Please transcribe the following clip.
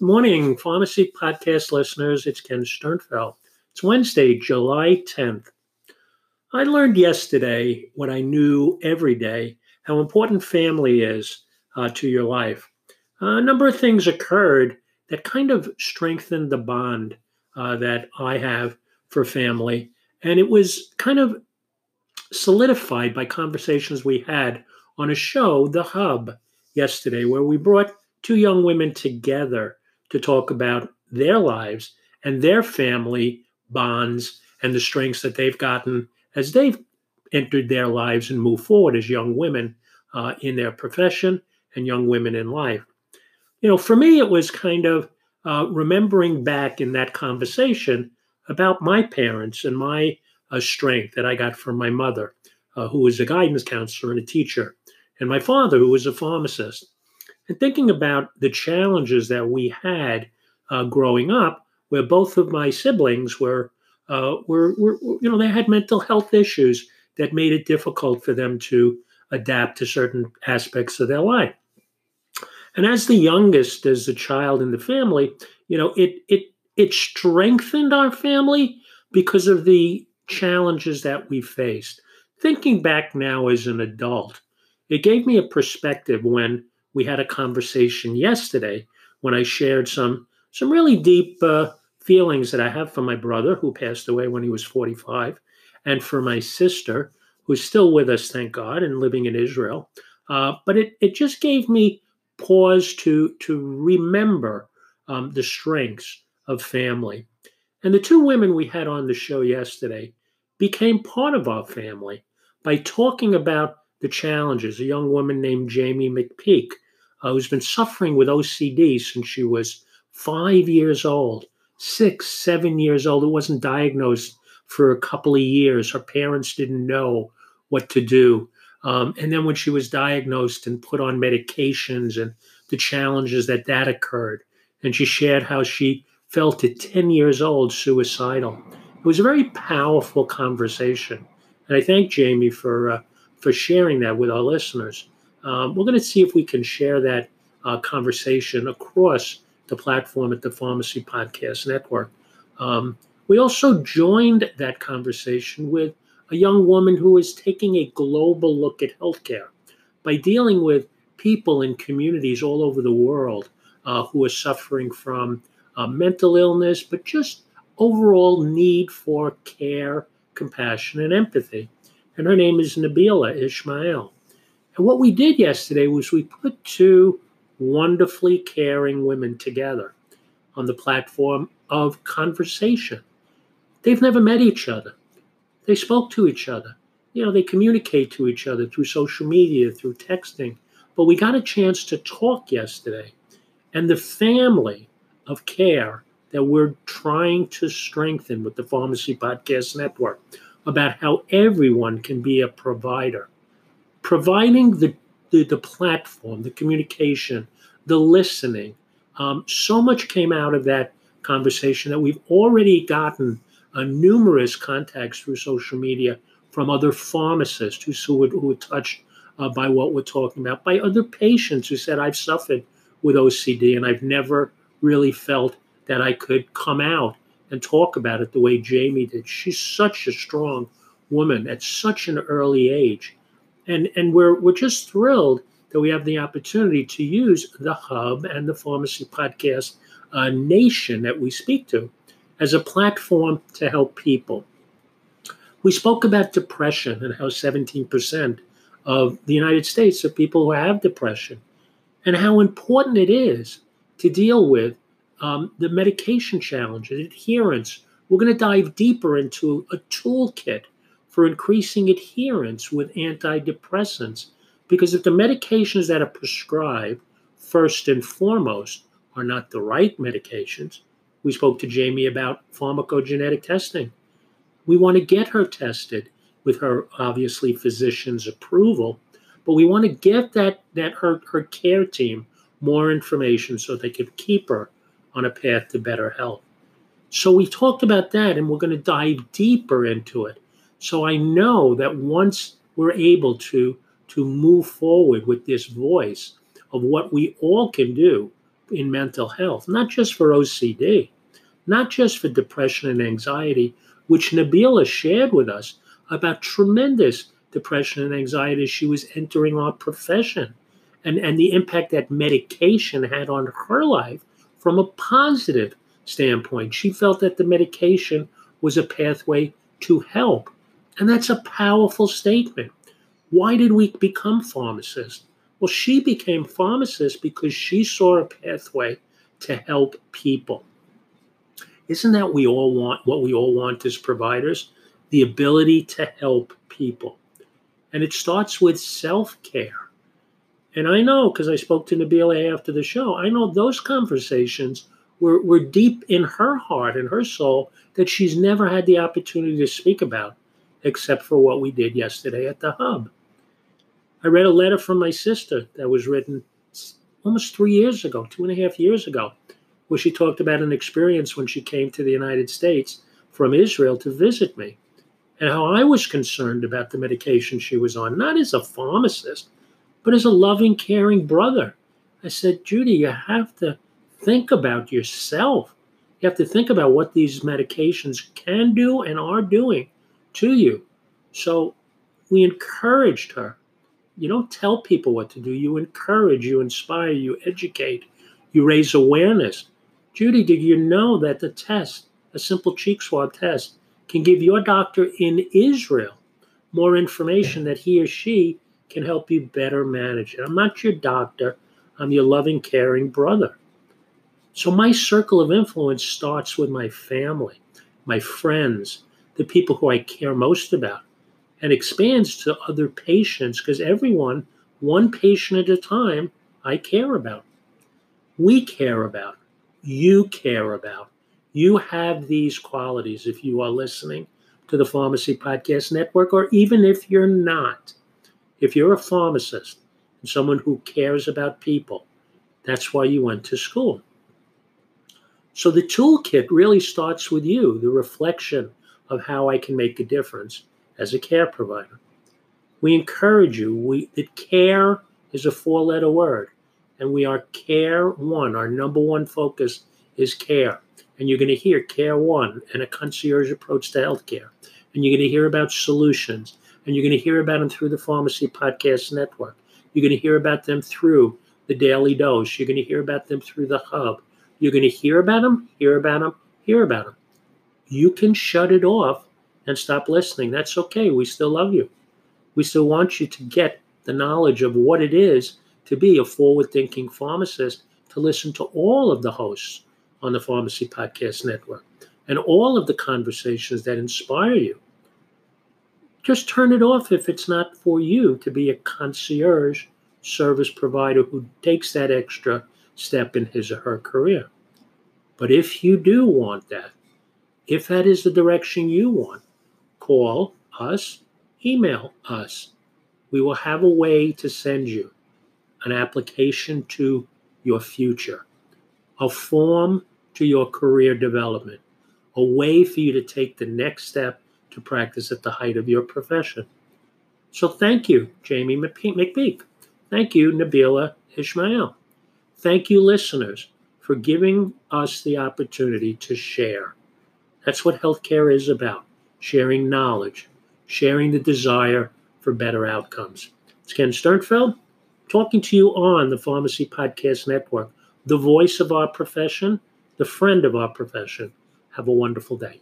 Morning, Pharmacy Podcast listeners. It's Ken Sternfeld. It's Wednesday, July 10th. I learned yesterday what I knew every day how important family is uh, to your life. Uh, a number of things occurred that kind of strengthened the bond uh, that I have for family. And it was kind of solidified by conversations we had on a show, The Hub, yesterday, where we brought two young women together to talk about their lives and their family bonds and the strengths that they've gotten as they've entered their lives and moved forward as young women uh, in their profession and young women in life. You know, for me, it was kind of uh, remembering back in that conversation about my parents and my uh, strength that I got from my mother, uh, who was a guidance counselor and a teacher, and my father, who was a pharmacist and thinking about the challenges that we had uh, growing up, where both of my siblings were, uh, were, were, you know, they had mental health issues that made it difficult for them to adapt to certain aspects of their life. And as the youngest, as the child in the family, you know, it it it strengthened our family because of the challenges that we faced. Thinking back now as an adult, it gave me a perspective when we had a conversation yesterday when I shared some some really deep uh, feelings that I have for my brother who passed away when he was 45, and for my sister who's still with us, thank God, and living in Israel. Uh, but it it just gave me pause to to remember um, the strengths of family. And the two women we had on the show yesterday became part of our family by talking about the challenges. A young woman named Jaimi McPeak, uh, who's been suffering with OCD since she was five years old, six, seven years old. It wasn't diagnosed for a couple of years. Her parents didn't know what to do. Um, and then when she was diagnosed and put on medications and the challenges that that occurred, and she shared how she felt at 10 years old suicidal. It was a very powerful conversation. And I thank Jaimi for uh, for sharing that with our listeners. Um, we're going to see if we can share that uh, conversation across the platform at the Pharmacy Podcast Network. Um, we also joined that conversation with a young woman who is taking a global look at healthcare by dealing with people in communities all over the world uh, who are suffering from uh, mental illness, but just overall need for care, compassion, and empathy and her name is Nabila Ishmael. And what we did yesterday was we put two wonderfully caring women together on the platform of conversation. They've never met each other. They spoke to each other. You know, they communicate to each other through social media, through texting. But we got a chance to talk yesterday. And the family of care that we're trying to strengthen with the Pharmacy Podcast Network about how everyone can be a provider. Providing the, the, the platform, the communication, the listening. Um, so much came out of that conversation that we've already gotten uh, numerous contacts through social media from other pharmacists who, who, were, who were touched uh, by what we're talking about, by other patients who said, I've suffered with OCD and I've never really felt that I could come out and talk about it the way Jaimi did. She's such a strong woman at such an early age. And, and we're, we're just thrilled that we have the opportunity to use the Hub and the Pharmacy Podcast uh, Nation that we speak to as a platform to help people. We spoke about depression and how 17% of the United States are people who have depression, and how important it is to deal with um, the medication challenge and adherence. We're going to dive deeper into a toolkit for increasing adherence with antidepressants. Because if the medications that are prescribed, first and foremost, are not the right medications, we spoke to Jaimi about pharmacogenetic testing. We want to get her tested with her obviously physician's approval, but we want to get that, that her, her care team more information so they can keep her on a path to better health. So we talked about that and we're going to dive deeper into it. So I know that once we're able to to move forward with this voice of what we all can do in mental health, not just for OCD, not just for depression and anxiety, which Nabila shared with us about tremendous depression and anxiety as she was entering our profession and, and the impact that medication had on her life from a positive standpoint. She felt that the medication was a pathway to help. And that's a powerful statement. Why did we become pharmacists? Well, she became pharmacist because she saw a pathway to help people. Isn't that we all want what we all want as providers? The ability to help people. And it starts with self-care. And I know because I spoke to Nabila after the show, I know those conversations were, were deep in her heart and her soul that she's never had the opportunity to speak about, except for what we did yesterday at the hub. I read a letter from my sister that was written almost three years ago, two and a half years ago, where she talked about an experience when she came to the United States from Israel to visit me and how I was concerned about the medication she was on, not as a pharmacist, but as a loving, caring brother. I said, Judy, you have to think about yourself. You have to think about what these medications can do and are doing to you. So we encouraged her. You don't tell people what to do, you encourage, you inspire, you educate, you raise awareness. Judy, did you know that the test, a simple cheek swab test, can give your doctor in Israel more information that he or she can help you better manage it? I'm not your doctor, I'm your loving, caring brother. So my circle of influence starts with my family, my friends, the people who I care most about, and expands to other patients because everyone, one patient at a time, I care about. We care about. You care about. You have these qualities if you are listening to the Pharmacy Podcast Network, or even if you're not. If you're a pharmacist and someone who cares about people, that's why you went to school. So the toolkit really starts with you, the reflection of how I can make a difference as a care provider. We encourage you. We that care is a four-letter word, and we are care one. Our number one focus is care, and you're going to hear care one and a concierge approach to healthcare, and you're going to hear about solutions, and you're going to hear about them through the Pharmacy Podcast Network. You're going to hear about them through the Daily Dose. You're going to hear about them through the Hub. You're going to hear about them, hear about them, hear about them. You can shut it off and stop listening. That's okay. We still love you. We still want you to get the knowledge of what it is to be a forward thinking pharmacist, to listen to all of the hosts on the Pharmacy Podcast Network and all of the conversations that inspire you. Just turn it off if it's not for you to be a concierge service provider who takes that extra step in his or her career. But if you do want that, if that is the direction you want, call us, email us. We will have a way to send you an application to your future, a form to your career development, a way for you to take the next step to practice at the height of your profession. So thank you, Jaimi McPeak. Thank you, Nabila Ishmael. Thank you, listeners, for giving us the opportunity to share. That's what healthcare is about sharing knowledge, sharing the desire for better outcomes. It's Ken Sternfeld talking to you on the Pharmacy Podcast Network, the voice of our profession, the friend of our profession. Have a wonderful day.